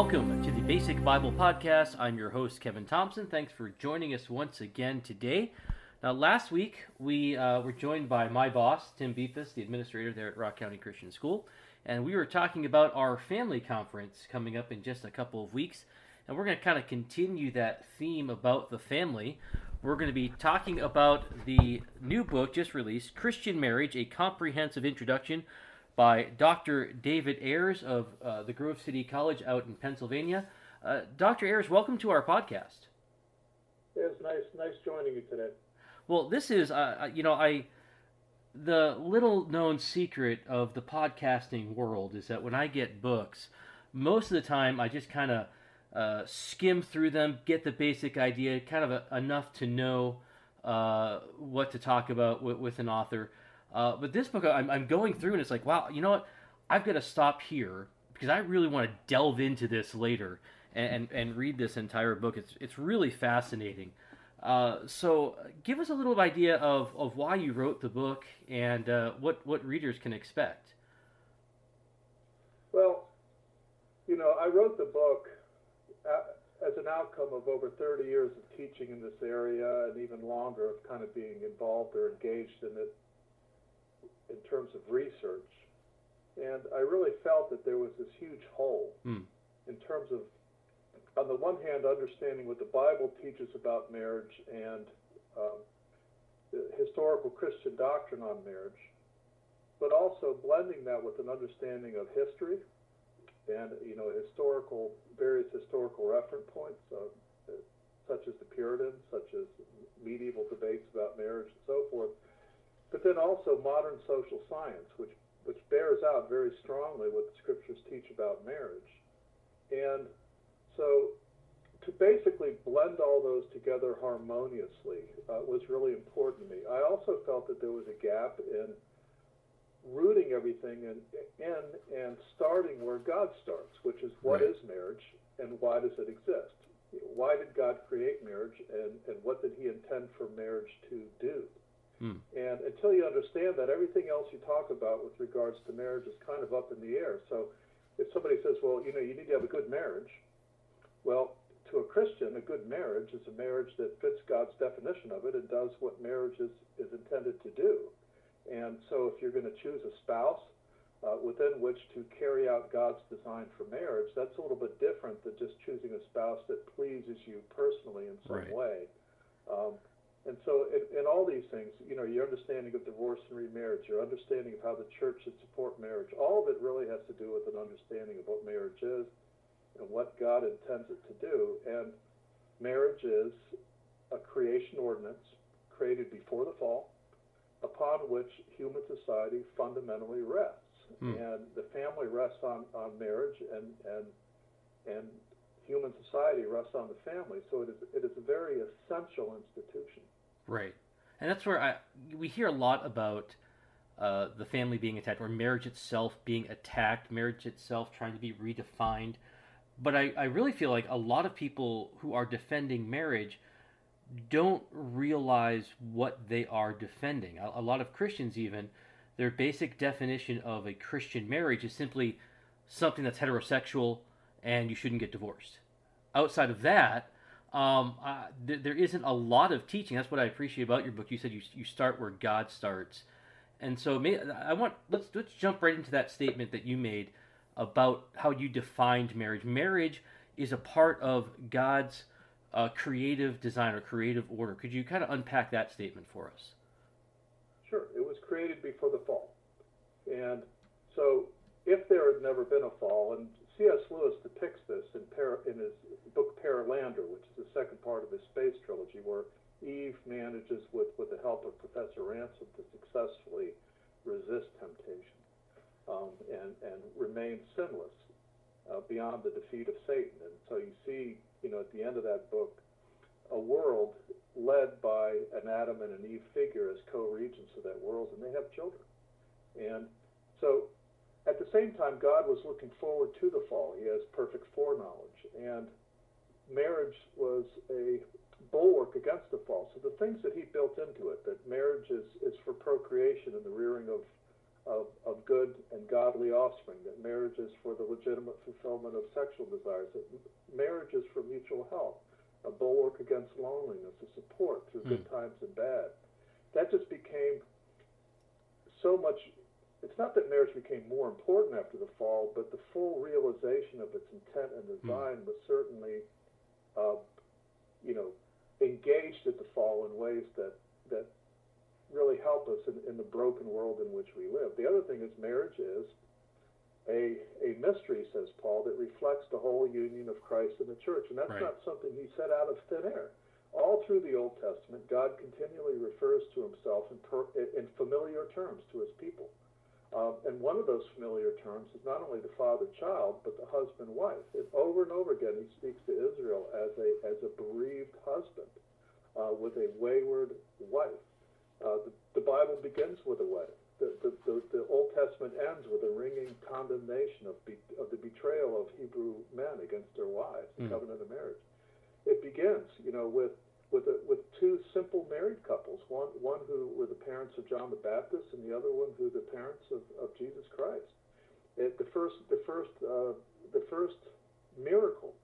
Welcome to the Basic Bible Podcast. I'm your host, Kevin Thompson. Thanks for joining us once again today. Now, last week we uh, were joined by my boss, Tim Beefus, the administrator there at Rock County Christian School, and we were talking about our family conference coming up in just a couple of weeks. And we're going to kind of continue that theme about the family. We're going to be talking about the new book just released, Christian Marriage A Comprehensive Introduction by Dr. David Ayers of uh, the Grove City College out in Pennsylvania. Uh, Dr. Ayers, welcome to our podcast. It's nice, nice joining you today. Well, this is, uh, you know, I the little known secret of the podcasting world is that when I get books, most of the time I just kind of uh, skim through them, get the basic idea, kind of a, enough to know uh, what to talk about with, with an author. Uh, but this book, I'm, I'm going through and it's like, wow, you know what? I've got to stop here because I really want to delve into this later and, and, and read this entire book. It's, it's really fascinating. Uh, so, give us a little idea of, of why you wrote the book and uh, what, what readers can expect. Well, you know, I wrote the book uh, as an outcome of over 30 years of teaching in this area and even longer of kind of being involved or engaged in it in terms of research. And I really felt that there was this huge hole mm. in terms of, on the one hand, understanding what the Bible teaches about marriage and um, historical Christian doctrine on marriage, but also blending that with an understanding of history and you know historical various historical reference points, uh, such as the Puritans, such as medieval debates about marriage and so forth but then also modern social science, which which bears out very strongly what the scriptures teach about marriage. And so to basically blend all those together harmoniously uh, was really important to me. I also felt that there was a gap in rooting everything in, in and starting where God starts, which is what right. is marriage and why does it exist? Why did God create marriage and, and what did he intend for marriage to do? Hmm. And until you understand that, everything else you talk about with regards to marriage is kind of up in the air. So if somebody says, well, you know, you need to have a good marriage, well, to a Christian, a good marriage is a marriage that fits God's definition of it and does what marriage is, is intended to do. And so if you're going to choose a spouse uh, within which to carry out God's design for marriage, that's a little bit different than just choosing a spouse that pleases you personally in some right. way. Um, and so, in, in, all these things, you know, your understanding of divorce and remarriage, your understanding of how the church should support marriage, all of it really has to do with an understanding of what marriage is and what God intends it to do. And marriage is a creation ordinance created before the fall, upon which human society fundamentally rests. Hmm. And the family rests on, on marriage, and and and human society rests on the family. So it is it is a very essential institution. Right, and that's where I we hear a lot about uh, the family being attacked or marriage itself being attacked, marriage itself trying to be redefined. But I, I really feel like a lot of people who are defending marriage don't realize what they are defending. A, a lot of Christians, even, their basic definition of a Christian marriage is simply something that's heterosexual and you shouldn't get divorced. Outside of that, um, uh, th- there isn't a lot of teaching. That's what I appreciate about your book. You said you you start where God starts, and so may, I want let's let's jump right into that statement that you made about how you defined marriage. Marriage is a part of God's uh, creative design or creative order. Could you kind of unpack that statement for us? Sure. It was created before the fall, and so if there had never been a fall, and C.S. Lewis depicts this in, in his book Perelandra, which is the second part of his space trilogy, where Eve manages, with, with the help of Professor Ransom, to successfully resist temptation um, and, and remain sinless uh, beyond the defeat of Satan. And so you see, you know, at the end of that book, a world led by an Adam and an Eve figure as co-regents of that world, and they have children. And so at the same time, God was looking forward to the fall. He has perfect foreknowledge. And marriage was a bulwark against the fall. So the things that he built into it, that marriage is, is for procreation and the rearing of, of, of good and godly offspring, that marriage is for the legitimate fulfillment of sexual desires, that marriage is for mutual health, a bulwark against loneliness, a support through Mm. good times and bad. That just became so much. It's not that marriage became more important after the fall, but the full realization of its intent and design was certainly, uh, you know, engaged at the fall in ways that that really help us in, in the broken world in which we live. The other thing is marriage is a, a mystery, says Paul, that reflects the whole union of Christ and the church. And that's Right. not something he said out of thin air. All through the Old Testament, God continually refers to himself in, per, in familiar terms to his people. Um, and one of those familiar terms is not only the father-child, but the husband-wife. And over and over again, he speaks to Israel as a, as a bereaved husband uh, with a wayward wife. Uh, the, the Bible begins with a wedding. The, the, the, the Old Testament ends with a ringing condemnation of, be, of the betrayal of Hebrew men against their wives, the Mm. covenant of marriage. It begins, you know, with with a, with two simple married couples, one one who were the parents of John the Baptist, and the other one who the parents of, of Jesus Christ. It, the first the first uh, the first miracle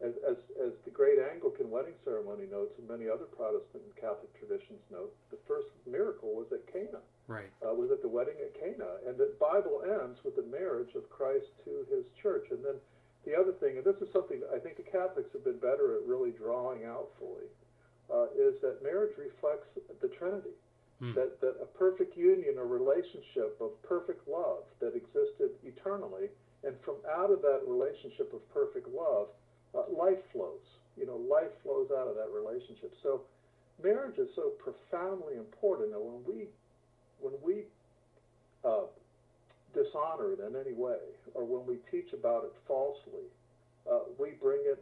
as, as, as the great Anglican wedding ceremony notes and many other Protestant and Catholic traditions note, the first miracle was at Cana, Right. uh, was at the wedding at Cana. And the Bible ends with the marriage of Christ to his church. And then the other thing, and this is something I think the Catholics have been better at really drawing out fully, uh, is that marriage reflects the Trinity. Hmm. That, that a perfect union, a relationship of perfect love that existed eternally, and from out of that relationship of perfect love, uh, life flows. You know, life flows out of that relationship. So, marriage is so profoundly important. And when we, when we uh, dishonor it in any way, or when we teach about it falsely, uh, we bring it.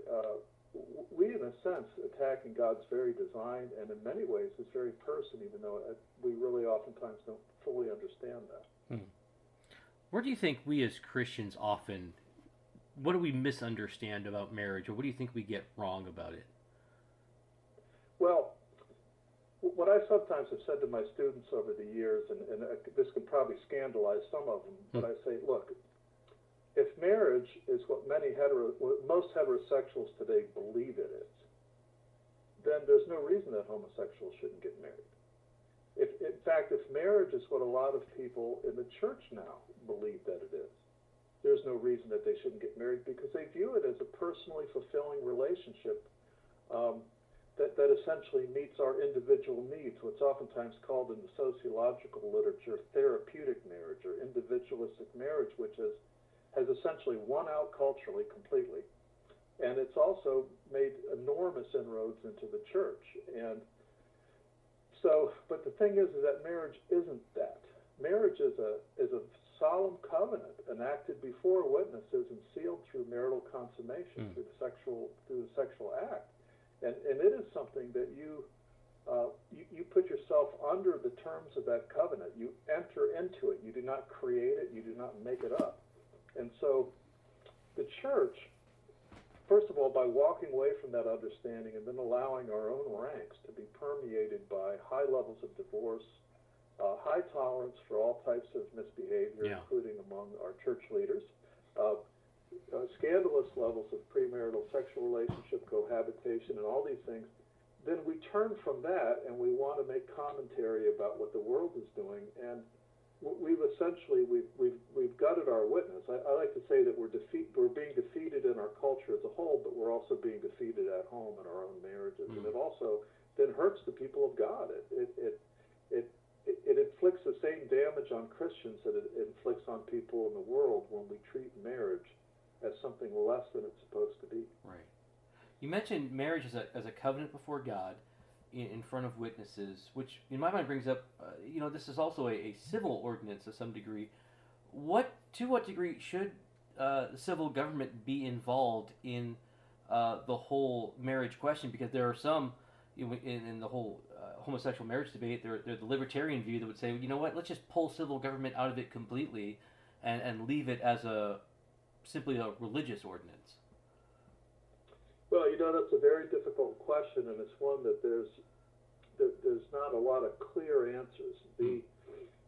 We, in a sense, attacking God's very design, and in many ways, His very person. Even though uh, we really oftentimes don't fully understand that. Where do you think we as Christians often, what do we misunderstand about marriage, or what do you think we get wrong about it? Well, what I sometimes have said to my students over the years, and, and uh, this can probably scandalize some of them, but I say, look, if marriage is what many hetero, what most heterosexuals today believe it is, then there's no reason that homosexuals shouldn't get married. If, in fact, if marriage is what a lot of people in the church now believe that it is, there's no reason that they shouldn't get married because they view it as a personally fulfilling relationship um, that, that essentially meets our individual needs, what's oftentimes called in the sociological literature therapeutic marriage or individualistic marriage, which is, has essentially won out culturally completely. And it's also made enormous inroads into the church. And so, but the thing is, is that marriage isn't that. Marriage is a is a solemn covenant enacted before witnesses and sealed through marital consummation Mm. through the sexual through the sexual act, and and it is something that you. Uh, you, you put yourself under the terms of that covenant. You enter into it. You do not create it. You do not make it up. And so, the church, first of all, by walking away from that understanding and then allowing our own ranks to be permeated by high levels of divorce, uh, high tolerance for all types of misbehavior, Yeah. including among our church leaders, uh, uh, scandalous levels of premarital sexual relationship cohabitation, and all these things, then we turn from that and we want to make commentary about what the world is doing. And we've essentially we've we've we've gutted our witness. I, I like to say that we're defeat we're being defeated in our culture as a whole, but we're also being defeated at home in our own marriages, and Mm. it also then hurts the people of God. It it it it, it, it inflicts the same damage on Christians that it inflicts on people in the world when we treat marriage as something less than it's supposed to be. Right. You mentioned marriage as a, as a covenant before God in, front of witnesses, which in my mind brings up, uh, you know, this is also a, a civil ordinance to some degree. What to what degree should uh, civil government be involved in uh, the whole marriage question? Because there are some in, in, the whole uh, homosexual marriage debate, there, there's the libertarian view that would say, you know what, let's just pull civil government out of it completely, and, and leave it as a simply a religious ordinance. You know that's a very difficult question, and it's one that there's that there's not a lot of clear answers. The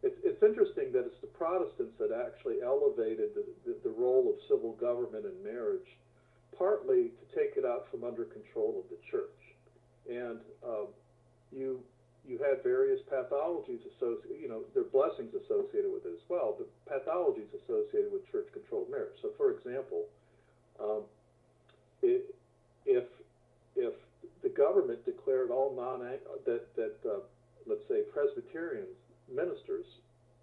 it's, it's interesting that it's the Protestants that actually elevated the, the, the role of civil government in marriage, partly to take it out from under control of the church. And um, you you had various pathologies associated, you know, there are blessings associated with it as well, but pathologies associated with church-controlled marriage. So, for example, um, it, if if the government declared all non that that uh, let's say Presbyterian ministers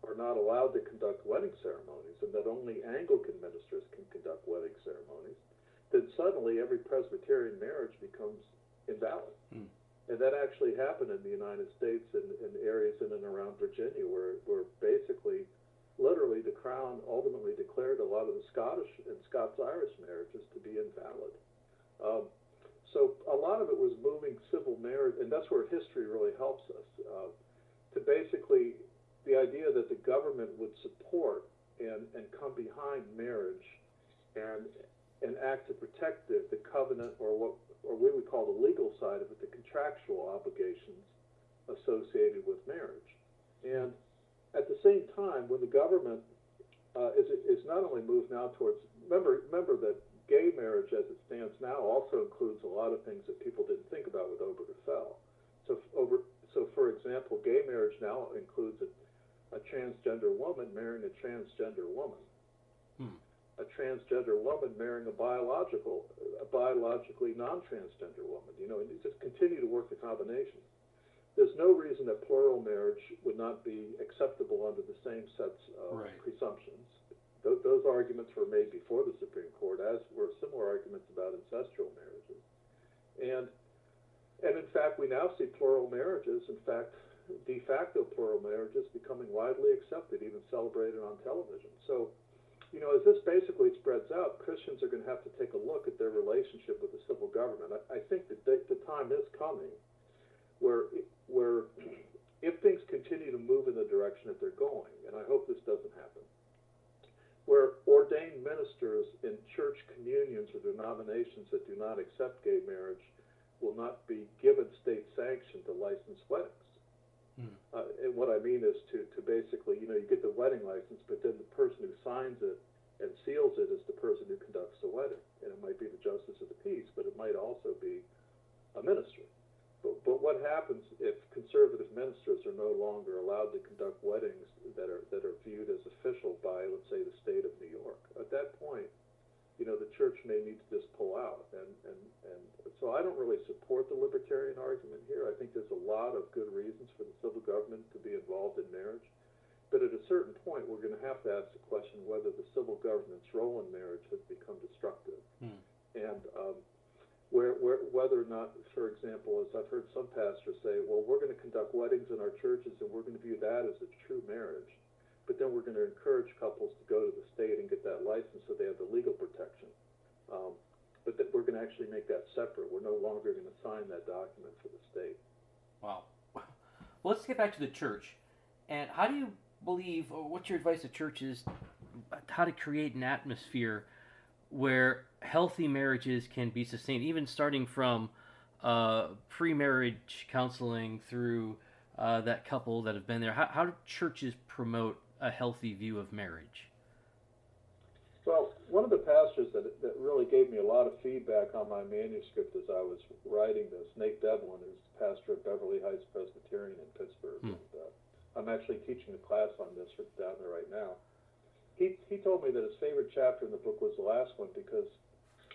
are not allowed to conduct wedding ceremonies, and that only Anglican ministers can conduct wedding ceremonies, then suddenly every Presbyterian marriage becomes invalid. Mm. And that actually happened in the United States and in, in areas in and around Virginia, where, where basically, literally, the Crown ultimately declared a lot of the Scottish and Scots-Irish marriages to be invalid. Um, so a lot of it was moving civil marriage, and that's where history really helps us, uh, to basically the idea that the government would support and, and come behind marriage and and act to protect the, the covenant or what or we would call the legal side of it, the contractual obligations associated with marriage. And at the same time, when the government uh, is, is not only moved now towards, remember, remember that gay marriage as it stands now also includes a lot of things that people didn't think about with Obergefell. So, over, so for example, gay marriage now includes a, a transgender woman marrying a transgender woman. Hmm a transgender woman marrying a biological, a biologically non-transgender woman. You know, and you just continue to work the combination. There's no reason that plural marriage would not be acceptable under the same sets of right. presumptions. Th- those arguments were made before the Supreme Court, as were similar arguments about ancestral marriages. And and in fact, we now see plural marriages. In fact, de facto plural marriages becoming widely accepted, even celebrated on television. So you know, as this basically spreads out, Christians are going to have to take a look at their relationship with the civil government. I, I think that the, the time is coming where, where if things continue to move in the direction that they're going, and I hope this doesn't happen, where ordained ministers in church communions or denominations that do not accept gay marriage will not be given state sanction to license weddings. Hmm. Uh, and what I mean is to, to basically, you know, you get the wedding license, but then the person who signs it and seals it is the person who conducts the wedding. And it might be the justice of the peace, but it might also be a minister. But, but what happens if conservative ministers are no longer allowed to conduct weddings that are that are viewed as official by, let's say, the state of New York? At that point, you know, the church may need to just pull out. And, and, and so I don't really support the libertarian argument here. I think there's a lot of good reasons for the civil government to be involved in marriage. But at a certain point, we're going to have to ask the question whether the civil government's role in marriage has become destructive. Hmm. And um, where, where, whether or not, for example, as I've heard some pastors say, well, we're going to conduct weddings in our churches and we're going to view that as a true marriage but then we're going to encourage couples to go to the state and get that license so they have the legal protection. Um, but that we're going to actually make that separate. We're no longer going to sign that document for the state. Wow. Well, let's get back to the church. And how do you believe, or what's your advice to churches, how to create an atmosphere where healthy marriages can be sustained, even starting from uh, pre marriage counseling through uh, that couple that have been there? How, how do churches promote a healthy view of marriage? Well, one of the pastors that, that really gave me a lot of feedback on my manuscript as I was writing this, Nate Devlin, is pastor of Beverly Heights Presbyterian in Pittsburgh. Hmm. And, uh, I'm actually teaching a class on this down there right now. He, he told me that his favorite chapter in the book was the last one because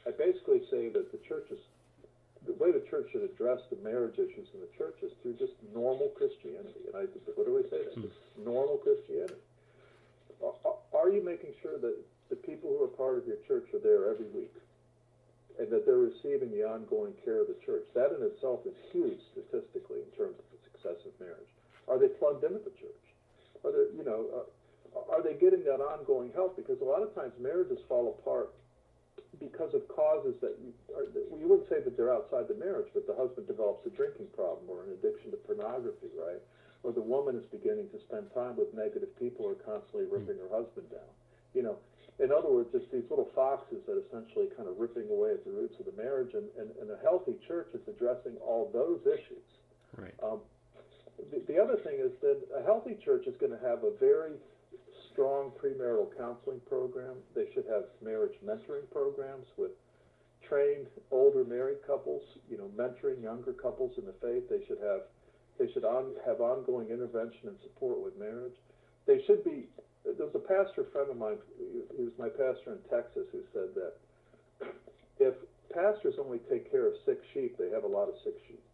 I basically say that the church is the way the church should address the marriage issues in the church is through just normal Christianity. And I what do we say that? Hmm. Normal Christianity. Are you making sure that the people who are part of your church are there every week? And that they're receiving the ongoing care of the church. That in itself is huge statistically in terms of the success of marriage. Are they plugged into the church? Are they, you know, uh, are they getting that ongoing help? Because a lot of times marriages fall apart because of causes that you, are, you wouldn't say that they're outside the marriage, but the husband develops a drinking problem or an addiction to pornography, right? or the woman is beginning to spend time with negative people are constantly hmm. ripping her husband down. You know, in other words, it's these little foxes that essentially kind of ripping away at the roots of the marriage, and, and, and a healthy church is addressing all those issues. Right. Um, the, the other thing is that a healthy church is going to have a very strong premarital counseling program. They should have marriage mentoring programs with trained older married couples, you know, mentoring younger couples in the faith. They should have they should on, have ongoing intervention and support with marriage. They should be. There was a pastor friend of mine. He was my pastor in Texas who said that if pastors only take care of sick sheep, they have a lot of sick sheep.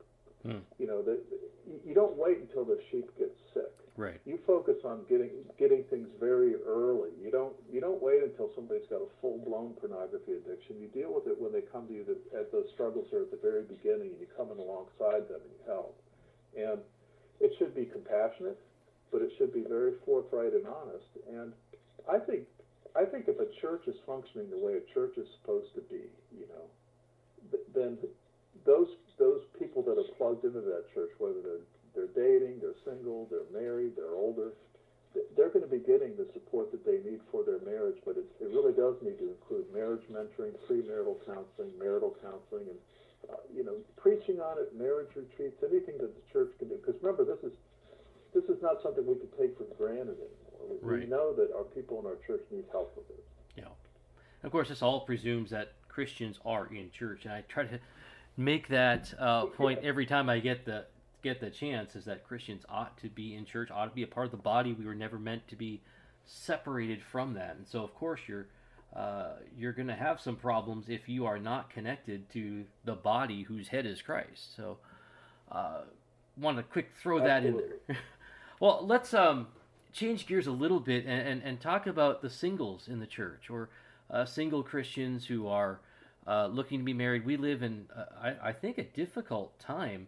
Hmm. You know, that you don't wait until the sheep gets sick. Right. You focus on getting getting things very early. You don't you don't wait until somebody's got a full blown pornography addiction. You deal with it when they come to you to, as those struggles are at the very beginning, and you come in alongside them and you help. And it should be compassionate, but it should be very forthright and honest. And I think I think if a church is functioning the way a church is supposed to be, you know, th- then those those people that are plugged into that church, whether they're they're dating, they're single, they're married, they're older, they're going to be getting the support that they need for their marriage. But it, it really does need to include marriage mentoring, premarital counseling, marital counseling, and uh, you know, preaching on it, marriage retreats, anything that the church can do. Because remember, this is this is not something we can take for granted anymore. We, Right. we know that our people in our church need help with it. Yeah. Of course, this all presumes that Christians are in church, and I try to make that uh, point every time I get the get the chance. Is that Christians ought to be in church, ought to be a part of the body. We were never meant to be separated from that, and so of course you're uh, you're going to have some problems if you are not connected to the body whose head is Christ. So, uh, want to quick throw that in there. well, let's um, change gears a little bit and, and, and talk about the singles in the church or uh, single Christians who are uh, looking to be married. We live in, uh, I, I think, a difficult time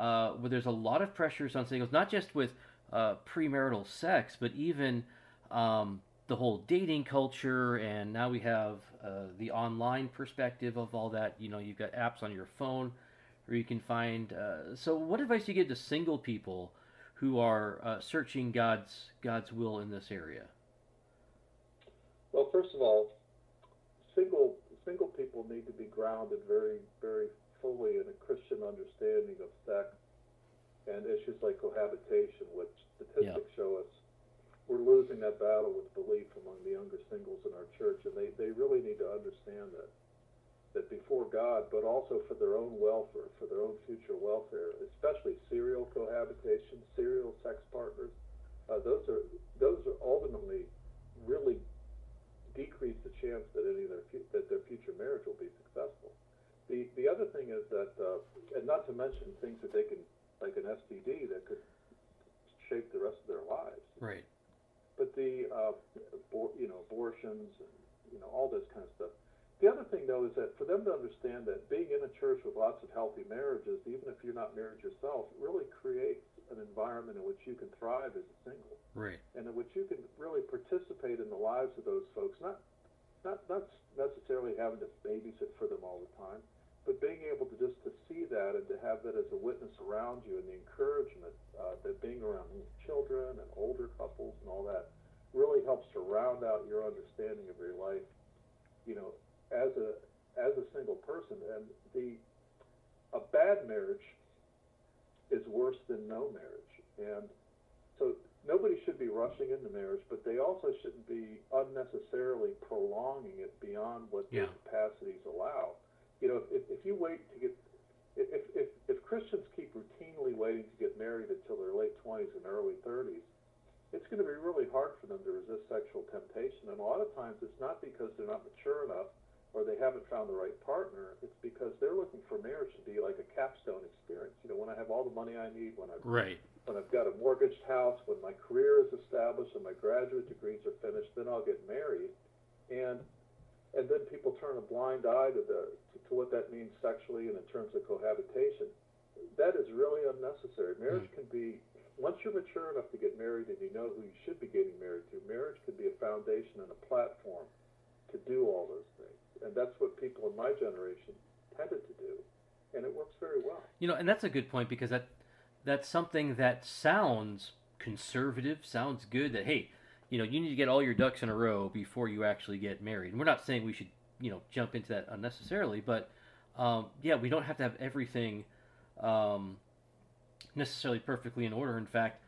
uh, where there's a lot of pressures on singles, not just with uh, premarital sex, but even um, the whole dating culture. And now we have uh, the online perspective of all that. You know, you've got apps on your phone where you can find. Uh, so, what advice do you give to single people who are uh, searching God's God's will in this area? Well, first of all, single single people need to be grounded very, very fully in a Christian understanding of sex and issues like cohabitation, which statistics show us we're losing that battle with belief among the younger singles in our church, and they, they really need to understand that that before God, but also for their own welfare, for their own future welfare, especially serial cohabitation, serial sex partners, uh, those are those are ultimately really decrease the chance that any of their that their future marriage will be successful. The the other thing is that, uh, and not to mention things that they can like an STD that could shape the rest of their lives. Right. But the uh, abor- you know abortions and you know all this kind of stuff. The other thing though is that for them to understand that being in a church with lots of healthy marriages, even if you're not married yourself, really creates an environment in which you can thrive as a single Right. and in which you can really participate in the lives of those folks, not not not necessarily having to babysit for them all the time, but being able to just to see that and to have that as a witness around you and the encouragement uh, that being around children and older couples and all that really helps to round out your understanding of your life, you know, as a as a single person. And the a bad marriage is worse than no marriage, and so nobody should be rushing into marriage, but they also shouldn't be unnecessarily prolonging it beyond what Yeah. their capacities allow. You know, if, if you wait to get, if, if, if Christians keep routinely waiting to get married until their late 20s and early 30s, it's going to be really hard for them to resist sexual temptation. And a lot of times it's not because they're not mature enough or they haven't found the right partner. It's because they're looking for marriage to be like a capstone experience. You know, when I have all the money I need, when I've Right. when I've got a mortgaged house, when my career is established and my graduate degrees are finished, then I'll get married. And and then people turn a blind eye to the to, to what that means sexually and in terms of cohabitation. That is really unnecessary. Marriage hmm. can be once you're mature enough to get married and you know who you should be getting married to, marriage could be a foundation and a platform to do all those things. And that's what people in my generation tended to do. And it works very well. You know, and that's a good point because that that's something that sounds conservative, sounds good. That hey, you know, you need to get all your ducks in a row before you actually get married. And we're not saying we should, you know, jump into that unnecessarily, but um, yeah, we don't have to have everything, um, necessarily perfectly in order. In fact,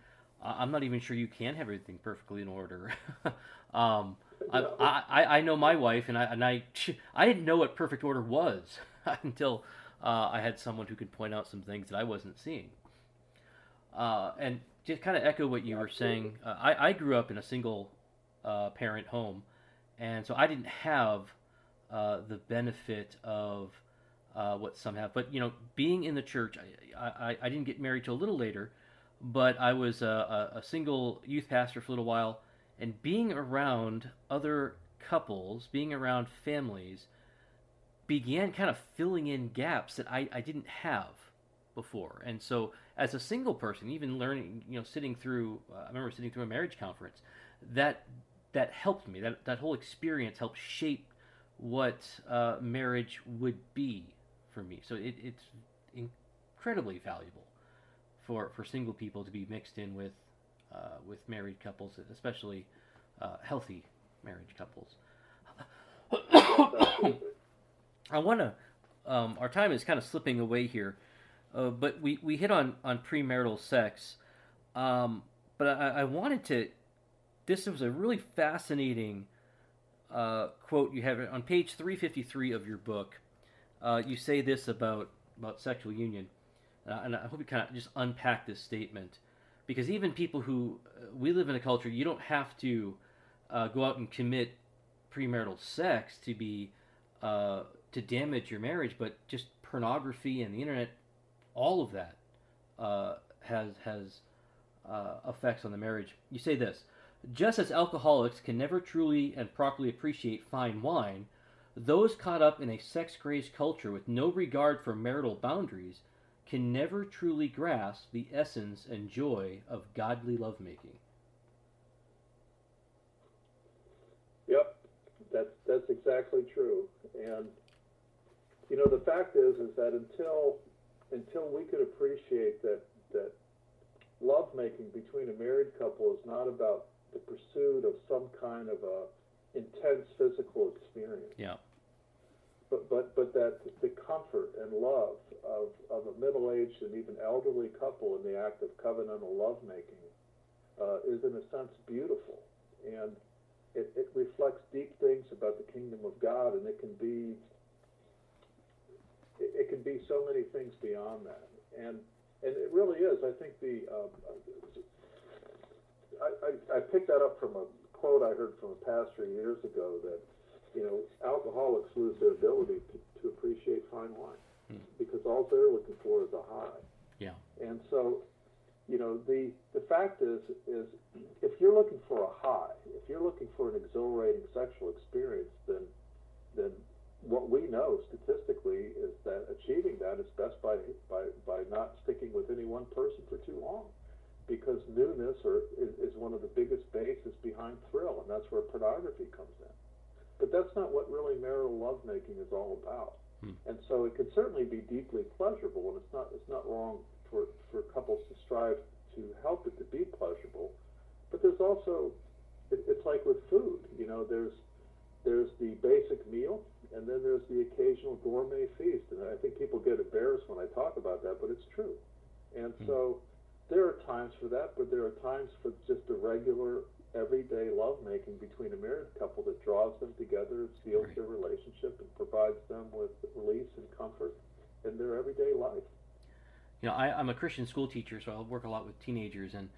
I'm not even sure you can have everything perfectly in order. um, I, I, I know my wife, and I and I I didn't know what perfect order was until uh, I had someone who could point out some things that I wasn't seeing. Uh, and just kind of echo what you were saying. Uh, I I grew up in a single uh, parent home, and so I didn't have uh, the benefit of uh, what some have. But you know, being in the church, I, I, I didn't get married till a little later, but I was a, a, single youth pastor for a little while, and being around other couples, being around families, began kind of filling in gaps that I, I didn't have before. And so, as a single person, even learning, you know, sitting through, uh, I remember sitting through a marriage conference, that that helped me. That that whole experience helped shape what uh, marriage would be for me. So it, it's incredibly valuable for, for single people to be mixed in with uh, with married couples, especially uh, healthy marriage couples. I want to. Um, our time is kind of slipping away here, uh, but we, we hit on on premarital sex. Um, but I, I, wanted to. This was a really fascinating uh, quote you have on page three fifty three of your book uh, you say this about about sexual union, and I hope you kind of just unpack this statement, because even people who uh, we live in a culture, you don't have to uh, go out and commit premarital sex to be to damage your marriage, but just pornography and the internet, all of that uh, has has effects on the marriage. You say this. Just as alcoholics can never truly and properly appreciate fine wine, those caught up in a sex crazed culture with no regard for marital boundaries can never truly grasp the essence and joy of godly lovemaking. Yep, that's that's exactly true. And you know, the fact is, is that until until we could appreciate that that lovemaking between a married couple is not about the pursuit of some kind of a intense physical experience. Yeah. But, but, but that the comfort and love of, of a middle-aged and even elderly couple in the act of covenantal lovemaking uh, is in a sense beautiful. And it, it reflects deep things about the kingdom of God, and it can be it, it can be so many things beyond that. And and it really is. I think the um, I, I, I picked that up from a quote I heard from a pastor years ago that, you know, alcoholics lose their ability to, to appreciate fine wine hmm. because all they're looking for is a high. Yeah. And so, you know, the the fact is is if you're looking for a high, if you're looking for an exhilarating sexual experience, then then what we know statistically is that achieving that is best by by by not sticking with any one person for too long because newness or, is, is one of the biggest bases behind thrill, and that's where pornography comes in. But that's not what really marital lovemaking is all about. Hmm. And so it can certainly be deeply pleasurable, and it's not it's not wrong for for couples to strive to help it to be pleasurable. But there's also it, it's like with food, you know, there's there's the basic meal, and then there's the occasional gourmet feast. And I think people get embarrassed when I talk about that, but it's true. And hmm. so there are times for that, but there are times for just a regular, everyday lovemaking between a married couple that draws them together, seals right. their relationship, and provides them with release and comfort in their everyday life. You know, I, I'm a Christian school teacher, so I work a lot with teenagers, and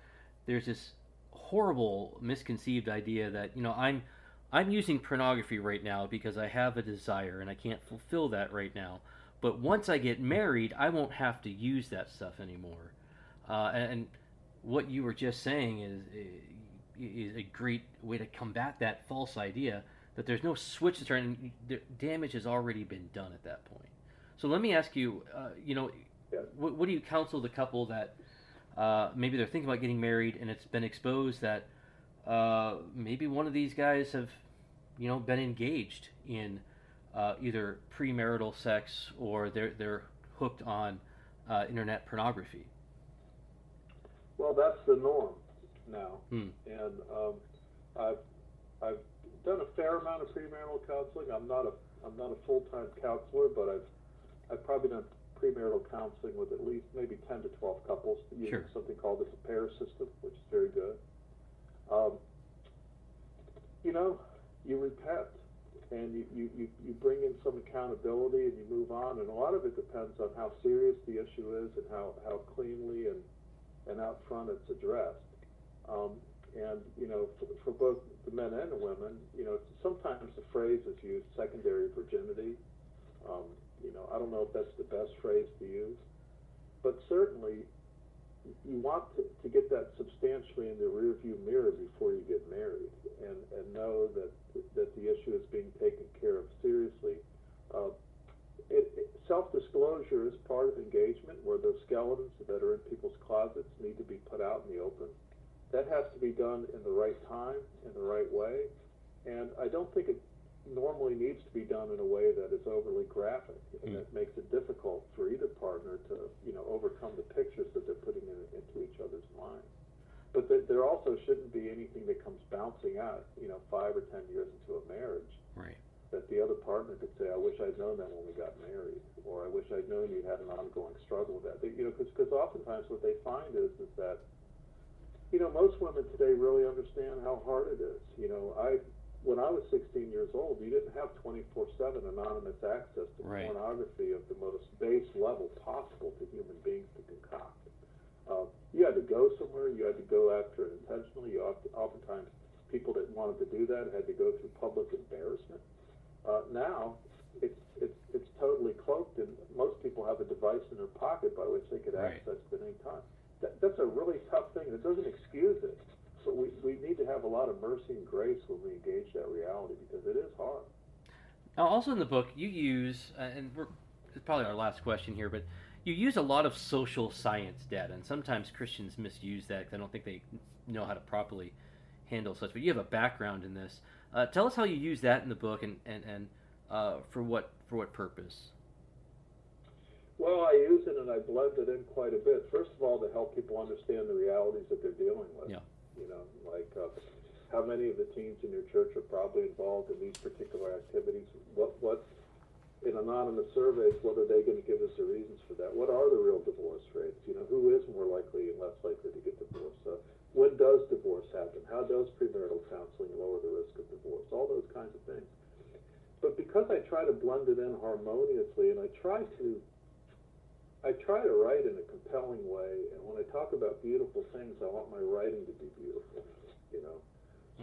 there's this horrible misconceived idea that you know I'm I'm using pornography right now because I have a desire and I can't fulfill that right now. But once I get married, I won't have to use that stuff anymore. Uh, and, what you were just saying is, is a great way to combat that false idea that there's no switch to turn. And the damage has already been done at that point. So let me ask you, uh, you know, what, what, do you counsel the couple that uh, maybe they're thinking about getting married and it's been exposed that uh, maybe one of these guys have, you know, been engaged in uh, either premarital sex or they're they're hooked on uh, internet pornography. Well, that's the norm now, hmm. and um, I've I've done a fair amount of premarital counseling. I'm not a I'm not a full time counselor, but I've I've probably done premarital counseling with at least maybe 10 to 12 couples using Sure. something called the pair system, which is very good. Um, you know, you repent and you, you, you, you bring in some accountability and you move on. And a lot of it depends on how serious the issue is and how, how cleanly and, and out front it's addressed. Um, and, you know, for, for both the men and the women, you know, sometimes the phrase is used secondary virginity. Um, you know, I don't know if that's the best phrase to use, but certainly you want to, to get that substantially in the rearview mirror before you get married and, and know that, that the issue is being taken care of seriously. Uh, it, it, self-disclosure is part of engagement where those skeletons that are in people's closets need to be put out in the open. That has to be done in the right time, in the right way, and I don't think it normally needs to be done in a way that is overly graphic and Mm. that makes it difficult for either partner to, you know, overcome the pictures that they're putting in, into each other's minds. But there, there also shouldn't be anything that comes bouncing out, you know, five or ten years into a marriage Right. that the other partner could say, "I wish I'd known that when we got married," or "I wish I'd known you had an ongoing struggle with that." They, you know, because oftentimes what they find is is that, you know, most women today really understand how hard it is. You know, I when I was 16 years old, you didn't have 24/7 anonymous access to Right. pornography of the most base level possible to human beings to concoct. Uh, you had to go somewhere. You had to go after it intentionally. You oft, oftentimes people that wanted to do that had to go through public embarrassment. Uh, now it's it's it's totally cloaked, and most people have a device in their pocket by which they could Right. access it at any time. That, that's a really tough thing. It doesn't excuse it, but we, we need to have a lot of mercy and grace when we engage that reality because it is hard. Now, also in the book, you use, uh, and we're, it's probably our last question here, but you use a lot of social science data, and sometimes Christians misuse that because I don't think they know how to properly handle such. But you have a background in this. Uh, tell us how you use that in the book, and and, and uh, for what for what purpose? Well, I use it and I blend it in quite a bit. First of all, to help people understand the realities that they're dealing with. Yeah. You know, like uh, how many of the teens in your church are probably involved in these particular activities? What what in anonymous surveys, what are they going to give us the reasons for that? What are the real divorce rates? You know, who is more likely and less likely to get divorced? Uh, when does divorce happen? How does premarital counseling lower the risk of divorce? All those kinds of things. But because I try to blend it in harmoniously, and I try to I try to write in a compelling way, and when I talk about beautiful things, I want my writing to be beautiful, you know,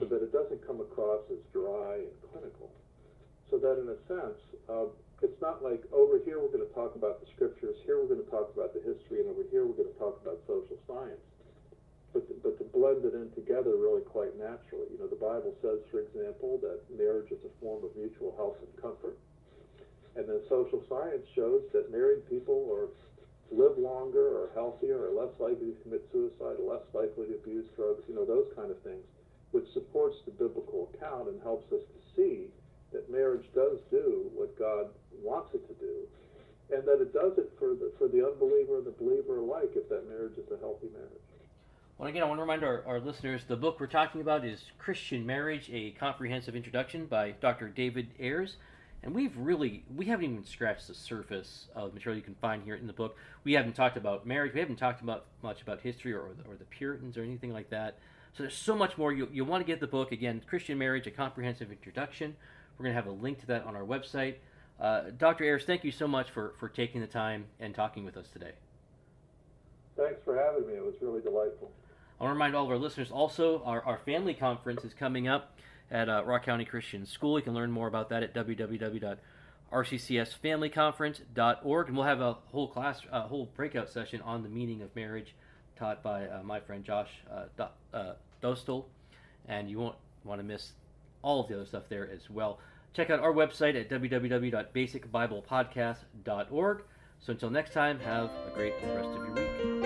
so that it doesn't come across as dry and clinical. So that in a sense, uh, it's not like over here we're going to talk about the scriptures, here we're going to talk about the history, and over here we're going to talk about social science. But to, but to blend it in together really quite naturally. You know, the Bible says, for example, that marriage is a form of mutual health and comfort. And then social science shows that married people are live longer or healthier or less likely to commit suicide or less likely to abuse drugs, you know, those kind of things, which supports the biblical account and helps us to see that marriage does do what God wants it to do, and that it does it for the, for the unbeliever and the believer alike if that marriage is a healthy marriage. Well, again, I want to remind our, our listeners the book we're talking about is Christian Marriage: A Comprehensive Introduction by Dr. David Ayers. And we've really we haven't even scratched the surface of material you can find here in the book. We haven't talked about marriage. We haven't talked about much about history or, or, the, or the Puritans or anything like that. So there's so much more. You you want to get the book again, Christian Marriage: A Comprehensive Introduction. We're going to have a link to that on our website. Uh, Dr. Ayers, thank you so much for for taking the time and talking with us today. Thanks for having me. It was really delightful. I want to remind all of our listeners also our, our family conference is coming up at uh, Rock County Christian School. You can learn more about that at www.rccsfamilyconference.org. And we'll have a whole class, a whole breakout session on the meaning of marriage taught by uh, my friend Josh uh, uh, Dostal. And you won't want to miss all of the other stuff there as well. Check out our website at www.basicbiblepodcast.org. So until next time, have a great rest of your week.